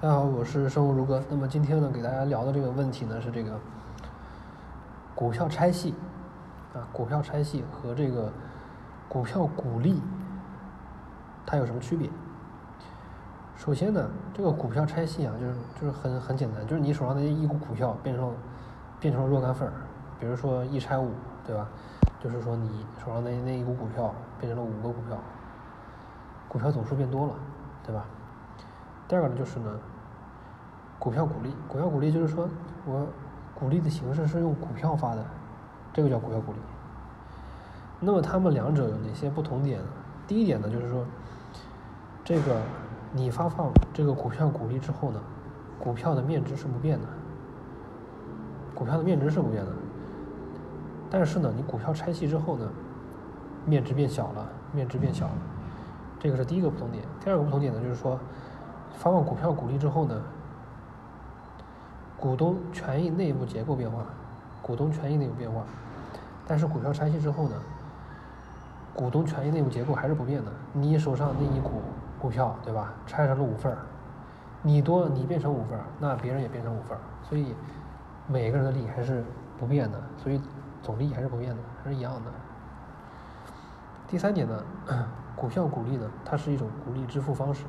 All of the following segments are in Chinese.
大家好，我是生物如歌。那么今天呢，给大家聊的这个问题呢是这个股票拆细啊，股票拆细和这个股票股利它有什么区别？首先呢，这个股票拆细啊，就是就是很很简单，就是你手上的一股股票变成变成了若干份儿，比如说一拆五，对吧？就是说你手上的那一股股票变成了五个股票，股票总数变多了，对吧？第二个呢，就是呢，股票股利，股票股利就是说我股利的形式是用股票发的，这个叫股票股利。那么它们两者有哪些不同点呢？第一点呢，就是说，这个你发放这个股票股利之后呢，股票的面值是不变的，股票的面值是不变的。但是呢，你股票拆细之后呢，面值变小了，面值变小了，这个是第一个不同点。第二个不同点呢，就是说。发放股票股利之后呢，股东权益内部结构变化，股东权益内部变化，但是股票拆系之后呢，股东权益内部结构还是不变的。你手上那一股股票，对吧？拆成了五份儿，你多你变成五份儿，那别人也变成五份儿，所以每个人的利益还是不变的，所以总利益还是不变的，还是一样的。第三点呢，股票股利呢，它是一种股利支付方式。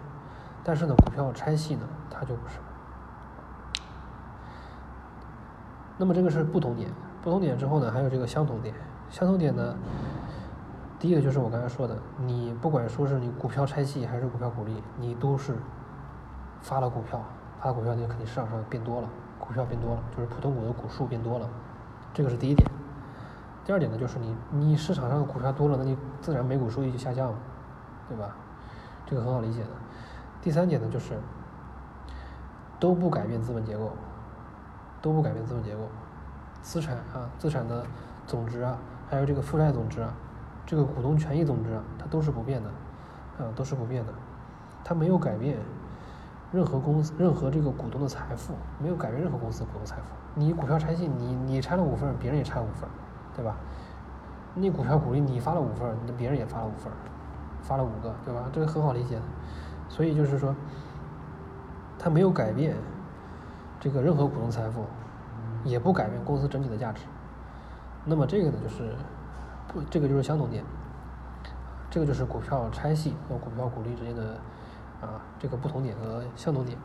但是呢，股票拆系呢，它就不是。那么这个是不同点，不同点之后呢，还有这个相同点。相同点呢，第一个就是我刚才说的，你不管说是你股票拆细还是股票股利，你都是发了股票，发了股票，你肯定市场上变多了，股票变多了，就是普通股的股数变多了，这个是第一点。第二点呢，就是你你市场上的股票多了，那你自然每股收益就下降了，对吧？这个很好理解的。第三点呢，就是都不改变资本结构，都不改变资本结构，资产啊，资产的总值啊，还有这个负债总值啊，这个股东权益总值啊，它都是不变的，啊，都是不变的，它没有改变任何公司任何这个股东的财富，没有改变任何公司股东财富。你股票拆信，你你拆了五份，别人也拆五份，对吧？你股票股利，你发了五份，那别人也发了五份，发了五个，对吧？这个很好理解的。所以就是说，它没有改变这个任何股东财富，也不改变公司整体的价值。那么这个呢，就是不，这个就是相同点。这个就是股票拆细和股票股利之间的啊这个不同点和相同点。